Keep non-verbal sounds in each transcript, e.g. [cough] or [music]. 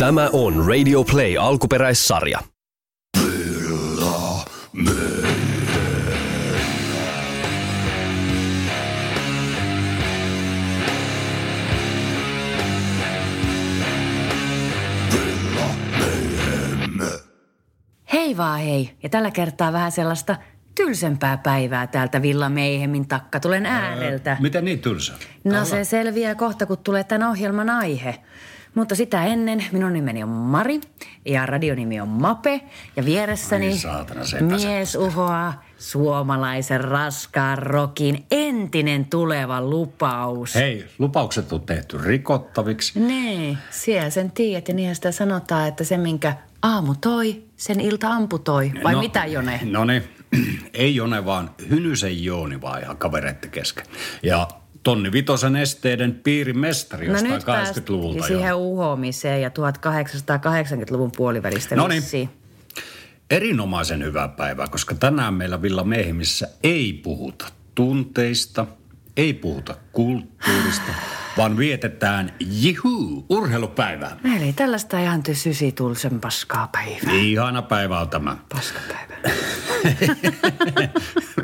Tämä on Radio Play alkuperäissarja. Hei vaan hei. Ja tällä kertaa vähän sellaista tylsempää päivää täältä Villa Meihemin takkatulen ääreltä. Miten niin tylsä? No se selviää kohta, kun tulee tämän ohjelman aihe. Mutta sitä ennen minun nimeni on Mari ja radionimi on Mape ja vieressäni Ai saatana, mies uhoaa suomalaisen raskaan rokin entinen tuleva lupaus. Hei, lupaukset on tehty rikottaviksi. Nee, siellä sen tiedät ja niinhän sitä sanotaan, että se minkä aamu toi, sen ilta amputoi. Vai mitä Jone? No niin, [clears throat] ei Jone vaan Hynysen Jooni vaan ihan kavereitten kesken. Ja Tonni Vitosen esteiden piirimestari No jostain nyt päästiin 80-luvulta siihen jo. uhoamiseen ja 1880-luvun puolivälistä No niin. Erinomaisen hyvää päivää, koska tänään meillä Villa Miehimissä ei puhuta tunteista, ei puhuta kulttuurista, [sighs] vaan vietetään jihu urheilupäivää. Eli tällaista ihan sysitulsen paskaa päivää. Ihana päivä on tämä. Paskapäivä.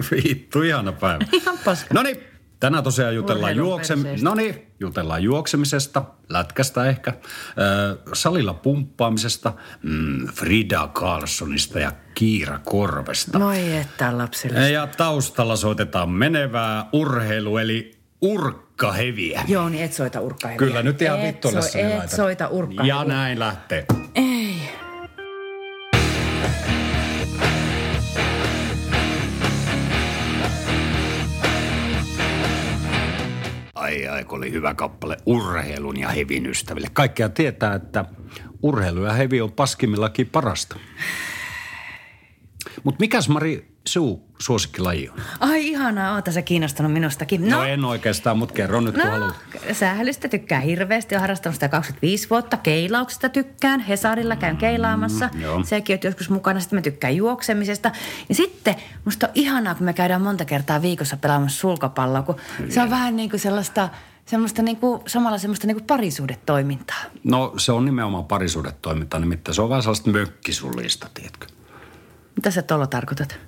[laughs] Vittu, ihana päivä. [laughs] Ihan paska. No niin, tänään tosiaan jutellaan, Urheilun juoksem... perseestä. no niin, jutellaan juoksemisesta, lätkästä ehkä, äh, salilla pumppaamisesta, mm, Frida Carlsonista ja Kiira Korvesta. Moi että lapsille. Ja taustalla soitetaan menevää urheilu, eli urkkaheviä. Joo, niin et soita urkkaheviä. Kyllä, nyt ihan et vittuille so, sinne Et soita urkkaheviä. Ja näin lähtee. Ei. Kun oli hyvä kappale urheilun ja hevin ystäville. Kaikkea tietää, että urheilu ja hevi on paskimmillakin parasta. Mutta mikäs Mari suu suosikkilaji on? Ai ihanaa, oota sä kiinnostunut minustakin. No, no en oikeastaan, mutta kerro nyt kun No, haluat. sählystä tykkään hirveästi. Olen harrastanut sitä 25 vuotta. Keilauksesta tykkään. Hesarilla käyn keilaamassa. Mm, joo. Sekin on joskus mukana. Sitten mä tykkään juoksemisesta. Ja sitten musta on ihanaa, kun me käydään monta kertaa viikossa pelaamassa sulkapalloa, kun se on vähän niin kuin sellaista, semmoista niin kuin, samalla semmoista niin kuin parisuudetoimintaa. No se on nimenomaan parisuudetoiminta, nimittäin se on vähän sellaista mökkisullista, tiedätkö? Mitä sä tuolla tarkoitat?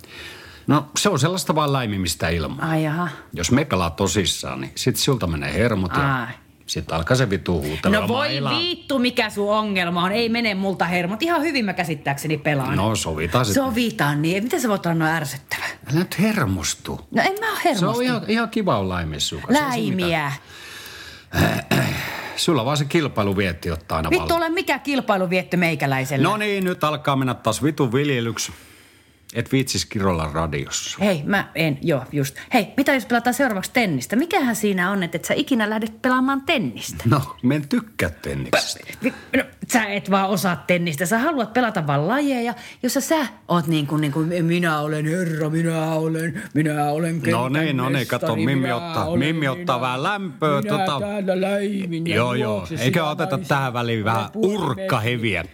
No se on sellaista vaan läimimistä ilmaa. Ai jaha. Jos me pelaa tosissaan, niin sit sulta menee hermot ja Ai. Sit alkaa se vitu huutella. No voi mailaa. vittu, mikä sun ongelma on. Ei mene multa hermot. Ihan hyvin mä käsittääkseni pelaan. No sovitaan sitten. Sovitaan niin. Miten sä voit olla noin ärsyttävä? Älä nyt hermostu. No en mä oo Se hermostunut. on ihan, ihan kiva olla läimissä sun kanssa. Se. Läimiä. [clears throat] Sulla vaan se kilpailu vietti ottaa aina Vittu ole mikä kilpailuviettö meikäläiselle. No niin, nyt alkaa mennä taas vitun viljelyksi. Et viitsis kirolla radiossa. Hei, mä en, joo, just. Hei, mitä jos pelataan seuraavaksi tennistä? Mikähän siinä on, että et sä ikinä lähdet pelaamaan tennistä? No, me en tykkää tenniksestä. Vi- No, sä et vaan osaa tennistä. Sä haluat pelata vaan lajeja, jossa sä oot niin kuin, niin kuin minä olen herra, minä olen, minä olen No niin, no niin, kato, Mimmi ottaa, olen Mimmi ottaa vähän lämpöä. Minä tota... täällä läimin Joo, joo. siellä oteta tähän väliin vähän urkkaheviä?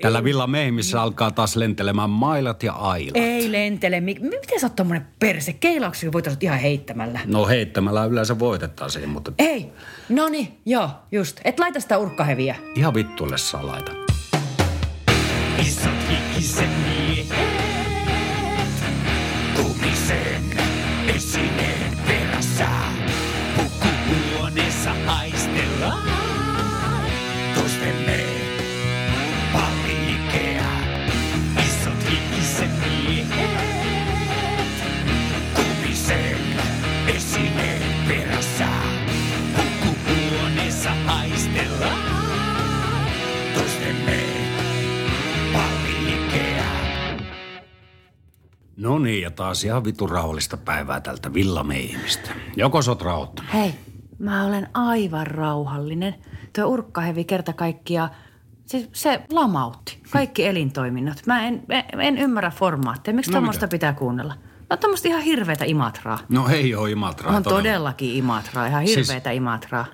Tällä Villa Meihmissä alkaa taas lentelemään mailat ja ailat. Ei lentele. Mi- Miten sä oot tommonen perse? Keilauksessa voitaisiin ihan heittämällä. No heittämällä yleensä voitetaan siihen, mutta Ei. No niin, joo, just. Et laita sitä urkkaheviä. ihan vittuille saa laita. Isot hikiset miehet, kumisen No niin, ja taas ihan vitun rauhallista päivää tältä Villa Meihmistä. Joko sä oot rauhoittunut? Hei, mä olen aivan rauhallinen. Tuo urkkahevi kerta kaikkiaan, siis se lamautti. Kaikki elintoiminnot. Mä en, en, en ymmärrä formaatteja. Miksi No tuommoista pitää kuunnella? No tuommoista ihan hirveätä Imatraa. No ei ole Imatraa. On todella. todellakin Imatraa, ihan Siis- hirveätä Imatraa.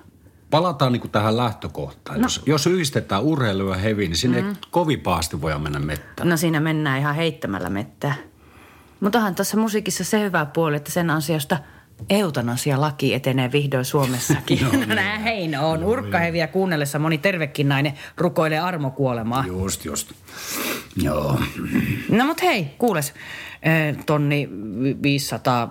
Palataan niin tähän lähtökohtaan. No. Jos, jos yhdistetään urheilu ja hevi, niin sinne mm. kovin paasti voi mennä mettään. No siinä mennään ihan heittämällä mettää. Mutta onhan tuossa musiikissa se hyvä puoli, että sen ansiosta eutanasia-laki etenee vihdoin Suomessakin. [laughs] no, no näin on. Urkkaheviä kuunnellessa moni tervekin nainen rukoilee armokuolemaa. Just, just. Joo. No mut hei, kuules. eh, Tonni 500...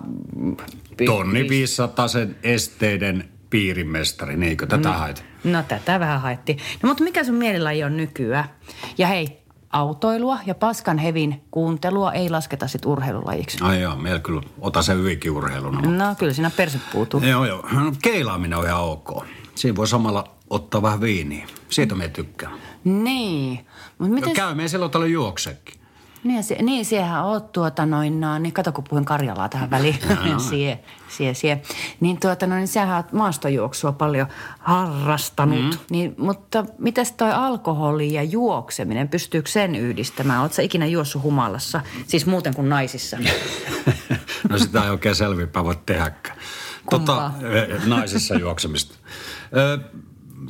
pi- Tonni viis- 500 sen esteiden piirimestari, niin eikö tätä mm. haet? No tätä vähän haettiin. No mutta mikä sun mielilaji on nykyään? Ja hei, autoilua ja paskan hevin kuuntelua ei lasketa sit urheilulajiksi. Ai joo, meillä kyllä ota se hyvinkin urheiluna. Mm. No kyllä siinä perse puutuu. Joo, joo. No, keilaaminen on ihan ok. Siinä voi samalla ottaa vähän viiniä. Siitä me tykkään. Niin. Mutta miten... No, käy me silloin tällä juoksekin. Niin, se, niin siehän oot tuota noin, no, niin kato kun puhuin Karjalaa tähän väliin, [laughs] [laughs] sie, sie, sie. Niin tuota noin, sähän oot maastojuoksua paljon harrastanut, mm. niin, mutta mitäs toi alkoholi ja juokseminen, pystyykö sen yhdistämään? Oot sä ikinä juossut humalassa, siis muuten kuin naisissa? [laughs] No sitä ei oikein selvinpäin voi tehdäkään. Kumpaa? eh, naisissa juoksemista. Ö,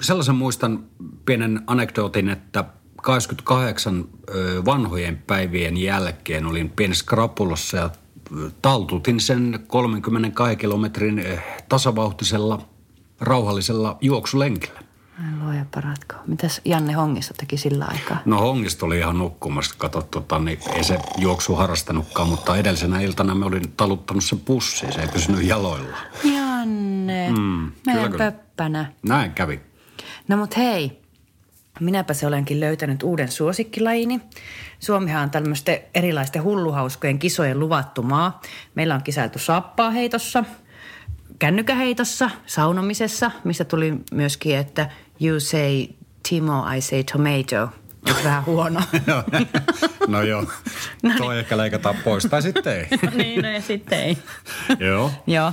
sellaisen muistan pienen anekdootin, että 28 ö, vanhojen päivien jälkeen olin pienessä krapulossa ja taltutin sen 32 kilometrin tasavauhtisella rauhallisella juoksulenkillä. Ai luoja paratko. Mitäs Janne Hongisto teki sillä aikaa? No Hongista oli ihan nukkumassa, kato, tota, niin ei se juoksu harrastanutkaan, mutta edellisenä iltana me olin taluttanut sen pussiin, se ei pysynyt jaloillaan. Janne, mm, meidän kyllä. pöppänä. Näin kävi. No mut hei, minäpä se olenkin löytänyt uuden suosikkilajini. Suomihan on tämmöisten erilaisten hulluhauskojen kisojen luvattu maa. Meillä on kisailtu sappaaheitossa, kännykäheitossa, saunomisessa, mistä tuli myöskin, että you say Timo, I say tomato. Onko vähän huono? [laughs] no joo, [laughs] toi ehkä leikataan pois, tai sitten ei. [laughs] niin, no ja sitten ei. joo. Joo,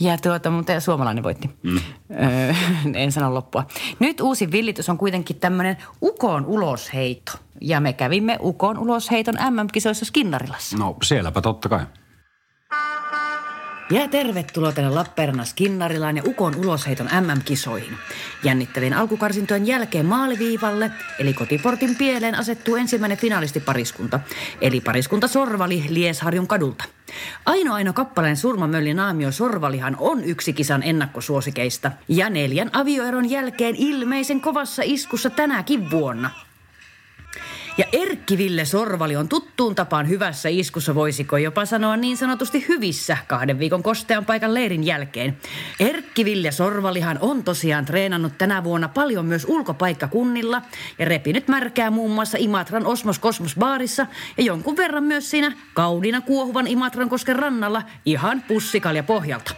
ja tuota, mutta suomalainen voitti. Mm. Öö, en sano loppua. Nyt uusi villitys on kuitenkin tämmöinen Ukon ulosheitto. Ja me kävimme Ukon ulosheiton MM-kisoissa Skinnarilassa. No sielläpä totta kai. Ja tervetuloa tänne Lappeenrannan Skinnarilaan ja Ukon ulosheiton MM-kisoihin. Jännittävien alkukarsintojen jälkeen maaliviivalle, eli kotiportin pieleen asettuu ensimmäinen finalistipariskunta, eli pariskunta Sorvali Liesharjun kadulta. Ainoa aino kappaleen surmamölli naamio Sorvalihan on yksi kisan ennakkosuosikeista, ja neljän avioeron jälkeen ilmeisen kovassa iskussa tänäkin vuonna. Ja Erkki-Ville Sorvali on tuttuun tapaan hyvässä iskussa, voisiko jopa sanoa niin sanotusti hyvissä kahden viikon kostean paikan leirin jälkeen. Erkki-Ville Sorvalihan on tosiaan treenannut tänä vuonna paljon myös ulkopaikkakunnilla ja repinyt märkää muun muassa Imatran Osmos Kosmos baarissa ja jonkun verran myös siinä kauniina kuohuvan Imatran kosken rannalla ihan pussikalja pohjalta.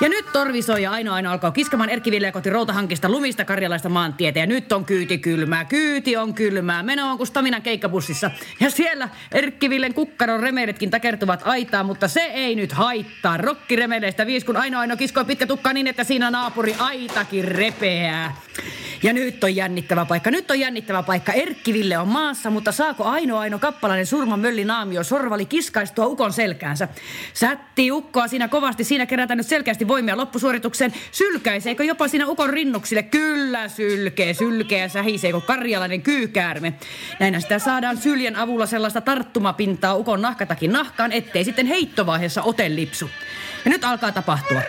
Ja nyt torvisoi ja ainoa aina alkaa kiskamaan Erkki-Ville kohti routahankista lumista karjalaista maantietä ja nyt on kyyti kylmää, kyyti on kylmää, meno on kuin Staminan keikkabussissa. Ja siellä Erkkivillen kukkaron remeidetkin takertuvat aitaan, mutta se ei nyt haittaa. Rokkiremeleistä viis, kun ainoa aino kiskoi pitkä tukka niin, että siinä naapuri aitakin repeää. Ja nyt on jännittävä paikka, nyt on jännittävä paikka. Erkkiville on maassa, mutta saako ainoa aino kappalainen surma mölli naamio sorvali kiskaistua ukon selkäänsä? Sätti ukkoa siinä kovasti, siinä kerätään nyt selkeästi voimia loppusuoritukseen. Sylkäiseekö jopa siinä ukon rinnuksille? Kyllä sylkee, ja sähiseekö karjalainen kyykäärme. Näinä sitä saadaan syljen avulla sellaista tarttumapintaa ukon nahkatakin nahkaan, ettei sitten heittovaiheessa ote lipsu. Ja nyt alkaa tapahtua.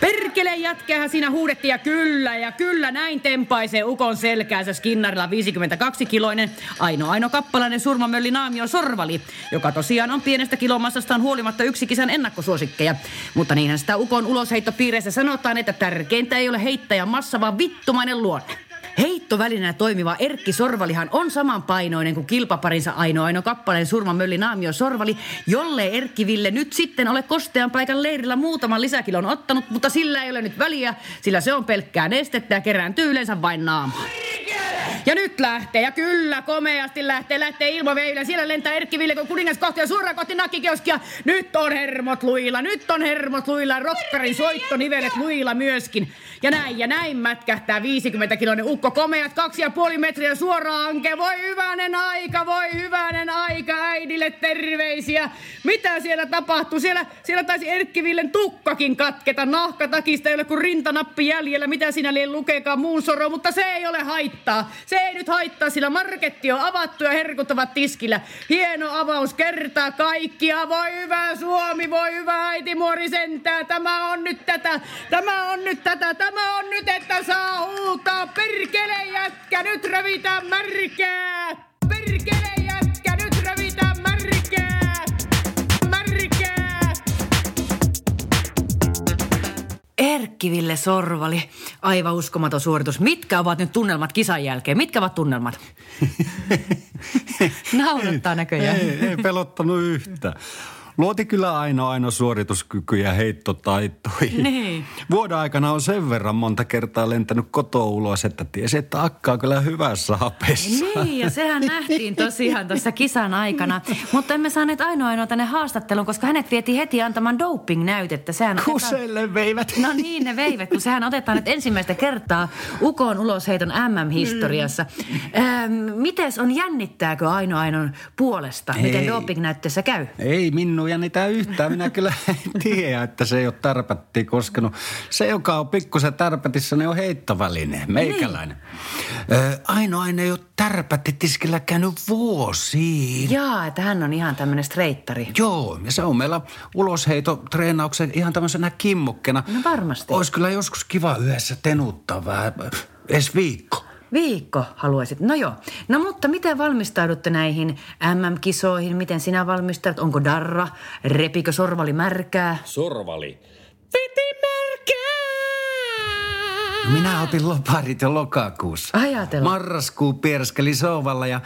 Perkele jätkähän siinä huudettiin ja kyllä ja kyllä näin tempaisee ukon selkäänsä Skinnarilla 52-kiloinen ainoa aino kappalainen surmamölli naamio Sorvali, joka tosiaan on pienestä kilomassastaan huolimatta yksi kisan ennakkosuosikkeja. Mutta niinhän sitä ukon ulosheittopiireissä sanotaan, että tärkeintä ei ole heittäjän massa, vaan vittumainen luonne. Heittovälineenä toimiva Erkki Sorvalihan on samanpainoinen kuin kilpaparinsa ainoa aino kappaleen surmamölli Naamio Sorvali, jolle Erkki Ville nyt sitten ole kostean paikan leirillä muutaman lisäkilon ottanut, mutta sillä ei ole nyt väliä, sillä se on pelkkää nestettä ja kerääntyy yleensä vain naamaan. Ja nyt lähtee, ja kyllä, komeasti lähtee, lähtee ilmaveillä. Siellä lentää Erkki Ville kun kuningas kohti ja suoraan kohti nakkikioskia. Nyt on hermot luilla, nyt on hermot luilla. Rokkarin soittonivelet luilla myöskin. Ja näin, ja näin mätkähtää 50 kiloinen ukko. Komeat kaksi ja puoli metriä suoraan. Voi hyvänen aika, voi hyvänen aika äidille terveisiä. Mitä siellä tapahtuu? Siellä, siellä taisi Erkki Villen tukkakin katketa. Nahkatakista ei ole kuin rintanappi jäljellä. Mitä liian lukeekaan muun soro, mutta se ei ole haittaa. Se ei nyt haittaa, sillä marketti on avattu ja herkut ovat tiskillä. Hieno avaus kertaa kaikkia. Voi hyvä Suomi, voi hyvä äiti muori sentää. Tämä on nyt tätä, tämä on nyt tätä, tämä on nyt, että saa huutaa. Perkele jätkä, nyt revitään märkää. Perkele Erkkiville Sorvali, aivan uskomaton suoritus. Mitkä ovat nyt tunnelmat kisan jälkeen? Mitkä ovat tunnelmat? [laughs] Naurattaa näköjään. Ei, ei pelottanut yhtään. Luoti kyllä aina aina suorituskyky ja heittotaitoihin. Niin. Vuoden aikana on sen verran monta kertaa lentänyt kotoa ulos, että tiesi, että akka on kyllä hyvässä hapessa. Niin, ja sehän nähtiin tosiaan tuossa kisan aikana. Mutta emme saaneet ainoa ainoa tänne haastatteluun, koska hänet vietiin heti antamaan doping-näytettä. Sehän otetaan- Kuselle veivät. No niin, ne veivät, kun sehän otetaan nyt ensimmäistä kertaa Ukon ulosheiton MM-historiassa. Ähm, mites on, jännittääkö Aino Ainon puolesta, miten doping-näytteessä käy? Ei minun jännitä yhtään. Minä kyllä [laughs] en tiedä, että se ei ole tärpättiin koskenut. Se, joka on pikkusen tärpätissä, ne on heittoväline, meikäläinen. Niin. Ainoa ei ole tärpättitiskillä käynyt vuosiin. Jaa, että hän on ihan tämmöinen streittari. Joo, ja se on meillä ulosheito treenauksen ihan tämmöisenä kimmokkena. No varmasti. Olisi kyllä joskus kiva yhdessä tenuttaa vähän, edes viikko. Viikko haluaisit. No joo. No mutta miten valmistaudutte näihin MM-kisoihin? Miten sinä valmistaudut? Onko darra? Repikö sorvali märkää? Sorvali. No minä otin loparit jo lokakuussa. Ajatella. Marraskuu pierskeli soovalla ja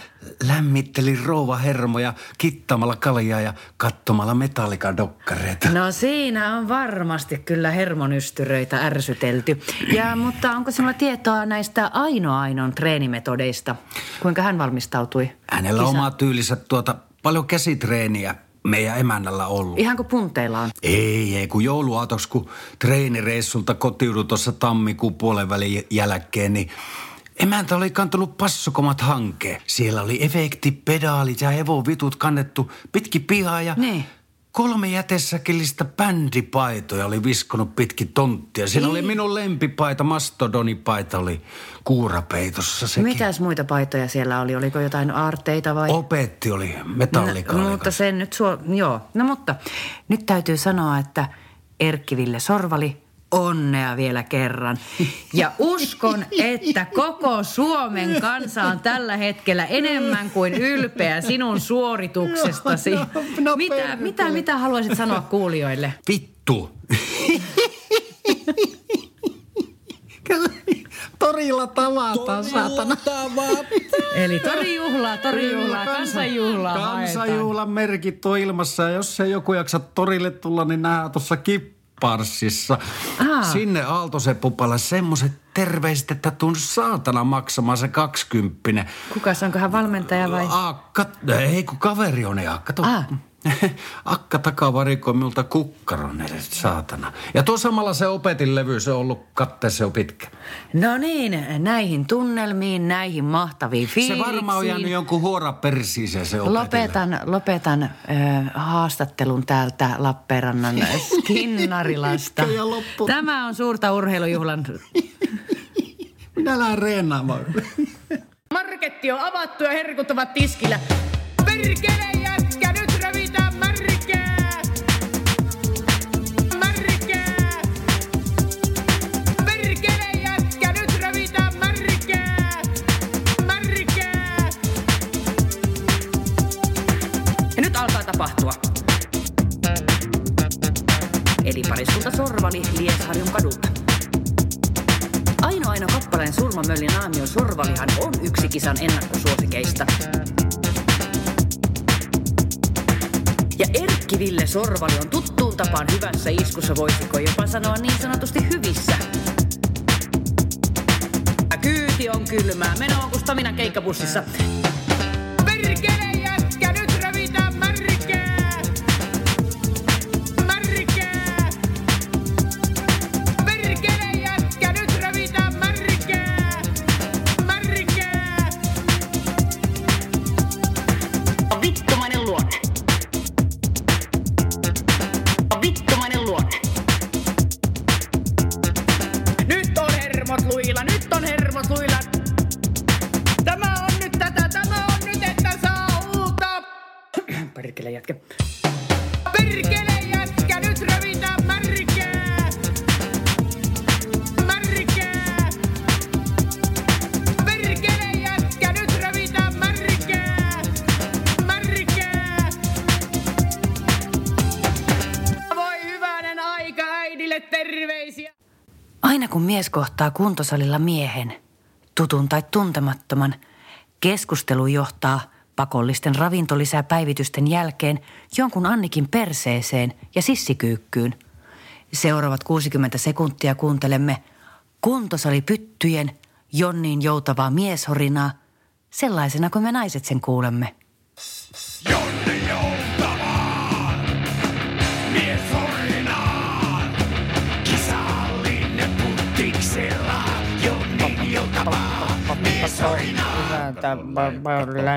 lämmitteli rouva hermoja kittamalla kaljaa ja katsomalla metallikadokkareita. No siinä on varmasti kyllä hermonystyröitä ärsytelty. Ja, mutta onko sinulla tietoa näistä Aino Ainon treenimetodeista? Kuinka hän valmistautui? Hänellä on oma tyylinsä tuota, paljon käsitreeniä meidän emännällä ollut. Ihan kuin punteilla on. Ei, ei, kun jouluaatoksi, kun treenireissulta kotiudun tuossa tammikuun puolen välin jälkeen, niin emäntä oli kantanut passukomat hankeen. Siellä oli efekti, pedaalit ja hevovitut kannettu pitki pihaa ja Niin. Kolme jätesäkillistä bändipaitoja oli viskonut pitkin tonttia. Siinä oli minun lempipaita, mastodonipaita oli kuurapeitossa sekin. Mitäs muita paitoja siellä oli? Oliko jotain aarteita vai? Opetti oli metallikaali. No, mutta sen nyt suo... Joo. No mutta nyt täytyy sanoa, että Erkkiville Sorvali, onnea vielä kerran. Ja uskon, että koko Suomen kansa on tällä hetkellä enemmän kuin ylpeä sinun suorituksestasi. No, no, mitä, perkele. mitä, mitä haluaisit sanoa kuulijoille? Vittu. Torilla tavataan, saatana. Eli torijuhlaa, torijuhlaa, kansanjuhlaa. Kansanjuhlan merkit on ilmassa ja jos ei joku jaksa torille tulla, niin nähdään tuossa kipparssissa. Aa. Sinne Aaltoseppupalle semmoiset terveiset, että tuun saatana maksamaan se kaksikymppinen. Kukas, onko hän valmentaja vai? Akka, ei kun kaveri on ja kato. [laughs] Akka takavarikoi minulta kukkaron edes, saatana. Ja tuo samalla se opetin levy, se on ollut katteessa jo pitkä. No niin, näihin tunnelmiin, näihin mahtaviin Se fiiliksiin. varmaan on jäänyt jonkun huora persiiseen se opetin Lopetan, lopetan ö, haastattelun täältä Lappeenrannan [laughs] Skinnarilasta. Ja. Tämä on suurta urheilujuhlan. [laughs] Minä lähden reenaamaan. Marketti on avattu ja herkut ovat tiskillä. Perkele jätkä, Sorvali on tuttuun tapaan hyvässä iskussa, voisiko jopa sanoa niin sanotusti hyvissä. Kyyti on kylmää. Meno on kuin Staminan keikkabussissa. Kun mies kohtaa kuntosalilla miehen, tutun tai tuntemattoman, keskustelu johtaa pakollisten ravintolisäpäivitysten jälkeen jonkun Annikin perseeseen ja sissikyykkyyn. Seuraavat 60 sekuntia kuuntelemme kuntosalipyttyjen Jonniin joutavaa mieshorinaa, sellaisena kuin me naiset sen kuulemme. Jonne mies orinaan.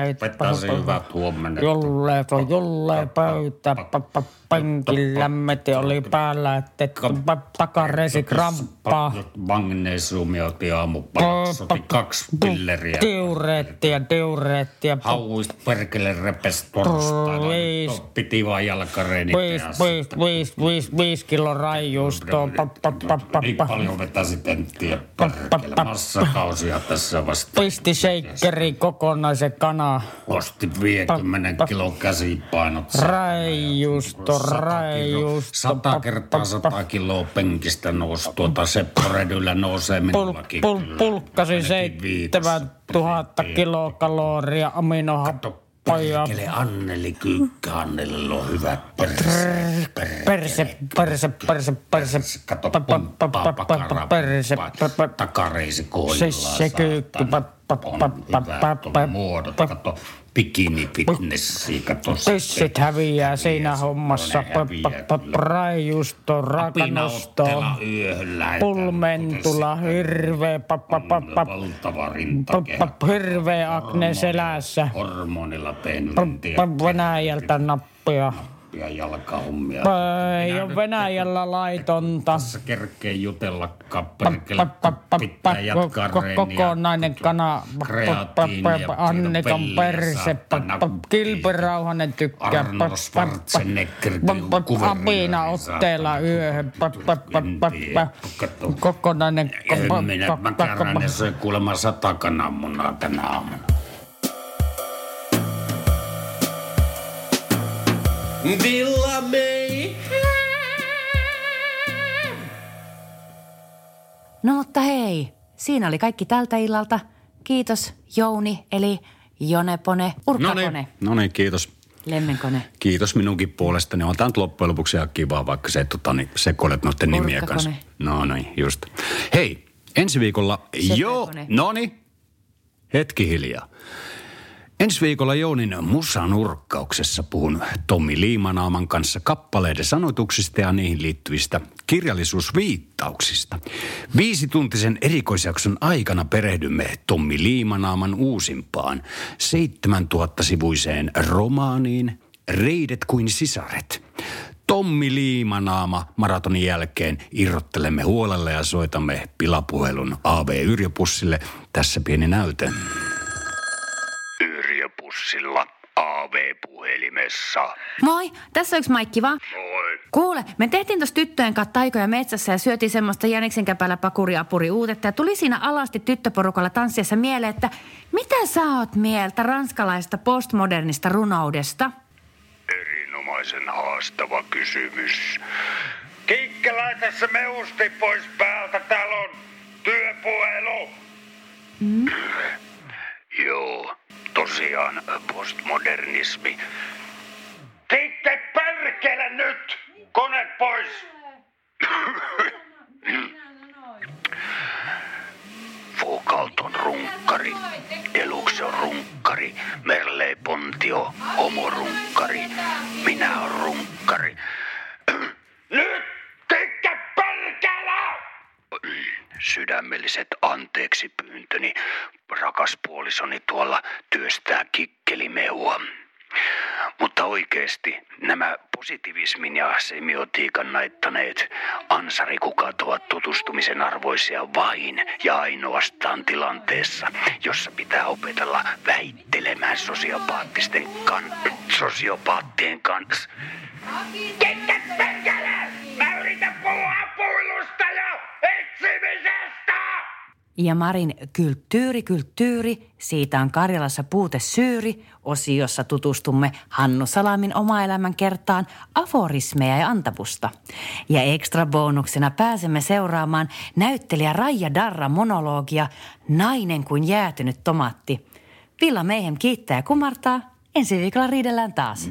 Lopettaisi hyvät huomenna. Jolle, jolle pöytä, penkillä meti oli päällä, että takareisi kramppaa. Magnesiumi otti aamupalaksi. Kaksi pilleriä. Diureettia, diureettia. Hauist perkele repes torstaina. Piti vaan jalkareeni Viis, viis, viis, viis, viis kilo raijuustoa. Niin pa- paljon vetäisi tenttiä perkele. Massakausia tässä vasta. Pisti shakeri kokonaisen kana. Osti 50 kilo käsipainot. Raijuusto, raijuusto. Sata kertaa sata kiloa penkistä nousi. Tuota Seppo Redyllä nousee Pul, minullakin. pul, kyllä. pulkkasi viikossa. 7000 kilokaloria aminohappoja. Perkele Anneli Kyykkä, Annelilla on hyvät perse. Perse, perse, perse, perse. Kato, pa- pa- pomppaa pa- pa- pakara, perse, takareisi kohdillaan. se kyykky, On hyvät muodot, kato bikini fitnessi, kato Tissit häviää siinä hommassa. Ne häviää Pa- pa- kyllä. Raijusto, rakanosto, pulmentula, hirveä, hirveä akne selässä. Venäjältä nappia. Ja jalkahommia. Ei ole Venäjällä laitonta. Tässä kerkee jutella pa- Pitää jatkaa. Kokonainen kana. velliä, perse. Kilpirauhanen tykkää. Arnold Schwarzenegger, Apina otteella yöhön. Kokonainen. Ja pa- Hömminä pa- pa- Mäkäräinen söi kuulemma sata kananmunaa tänä aamuna. Villa May. No mutta hei, siinä oli kaikki tältä illalta. Kiitos Jouni, eli Jonepone, Urkkapone, no niin, kiitos. Lemmenkone. Kiitos minunkin puolestani. On tämä nyt loppujen lopuksi ihan kivaa, vaikka se tota, niin, sekoilet noiden nimiä kanssa. No niin, just. Hei, ensi viikolla... Joo, Sepelkone. no niin. Hetki hiljaa. Ensi viikolla Jounin musanurkkauksessa puhun Tommi Liimanaaman kanssa kappaleiden sanoituksista ja niihin liittyvistä kirjallisuusviittauksista. Viisituntisen erikoisjakson aikana perehdymme Tommi Liimanaaman uusimpaan 7000-sivuiseen romaaniin Reidet kuin sisaret. Tommi Liimanaama maratonin jälkeen irrottelemme huolella ja soitamme pilapuhelun A.V. Yrjöpussille. Tässä pieni näyte. Yrjöpussilla AV-puhelimessa. Moi, tässä on yksi Maikki vaan. Moi. Kuule, me tehtiin tuossa tyttöjen kanssa taikoja metsässä ja syötiin semmoista Jäniksen käpällä pakuriapuri uutetta. Ja tuli siinä alasti tyttöporukalla tanssiessa mieleen, että mitä sä oot mieltä ranskalaisesta postmodernista runoudesta? Erinomaisen haastava kysymys. Kiikkä, laita se meusti pois päältä. Täällä on työpuhelu. Mm. Tosiaan postmodernismi. Kiikke perkele nyt! Kone pois! Foucault on runkkari, Deluxe on runkkari, Merle Pontio homorunkkari, minä on runkkari. Nyt tekkä perkele! Sydämelliset anteeksi pyyntöni, rakas puolisoni tuolla työstää kikkelimehua. Mutta oikeasti nämä positivismin ja semiotiikan naittaneet ansarikukat ovat tutustumisen arvoisia vain ja ainoastaan tilanteessa, jossa pitää opetella väittelemään sosiopaattisten kan, sosiopaattien kanssa. Ketkä Ja Marin Kulttuuri, kulttuuri, siitä on Karjalassa puute syyri, osiossa tutustumme Hannu Salamin oma-elämän kertaan aforismeja ja antavusta. Ja ekstra bonuksena pääsemme seuraamaan näyttelijä Raija Darra monologia Nainen kuin jäätynyt tomaatti. Villa Meihem kiittää ja kumartaa. Ensi viikolla riidellään taas.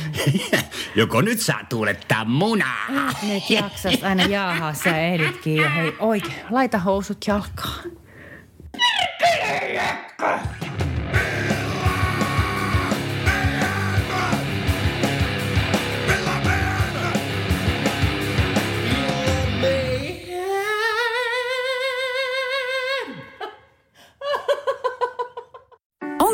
[laughs] Joko nyt saa tuulettaa munaa? Nyt jaksas aina jaahaa, sä ehditkin. Ja hei oikein, laita housut jalkaan.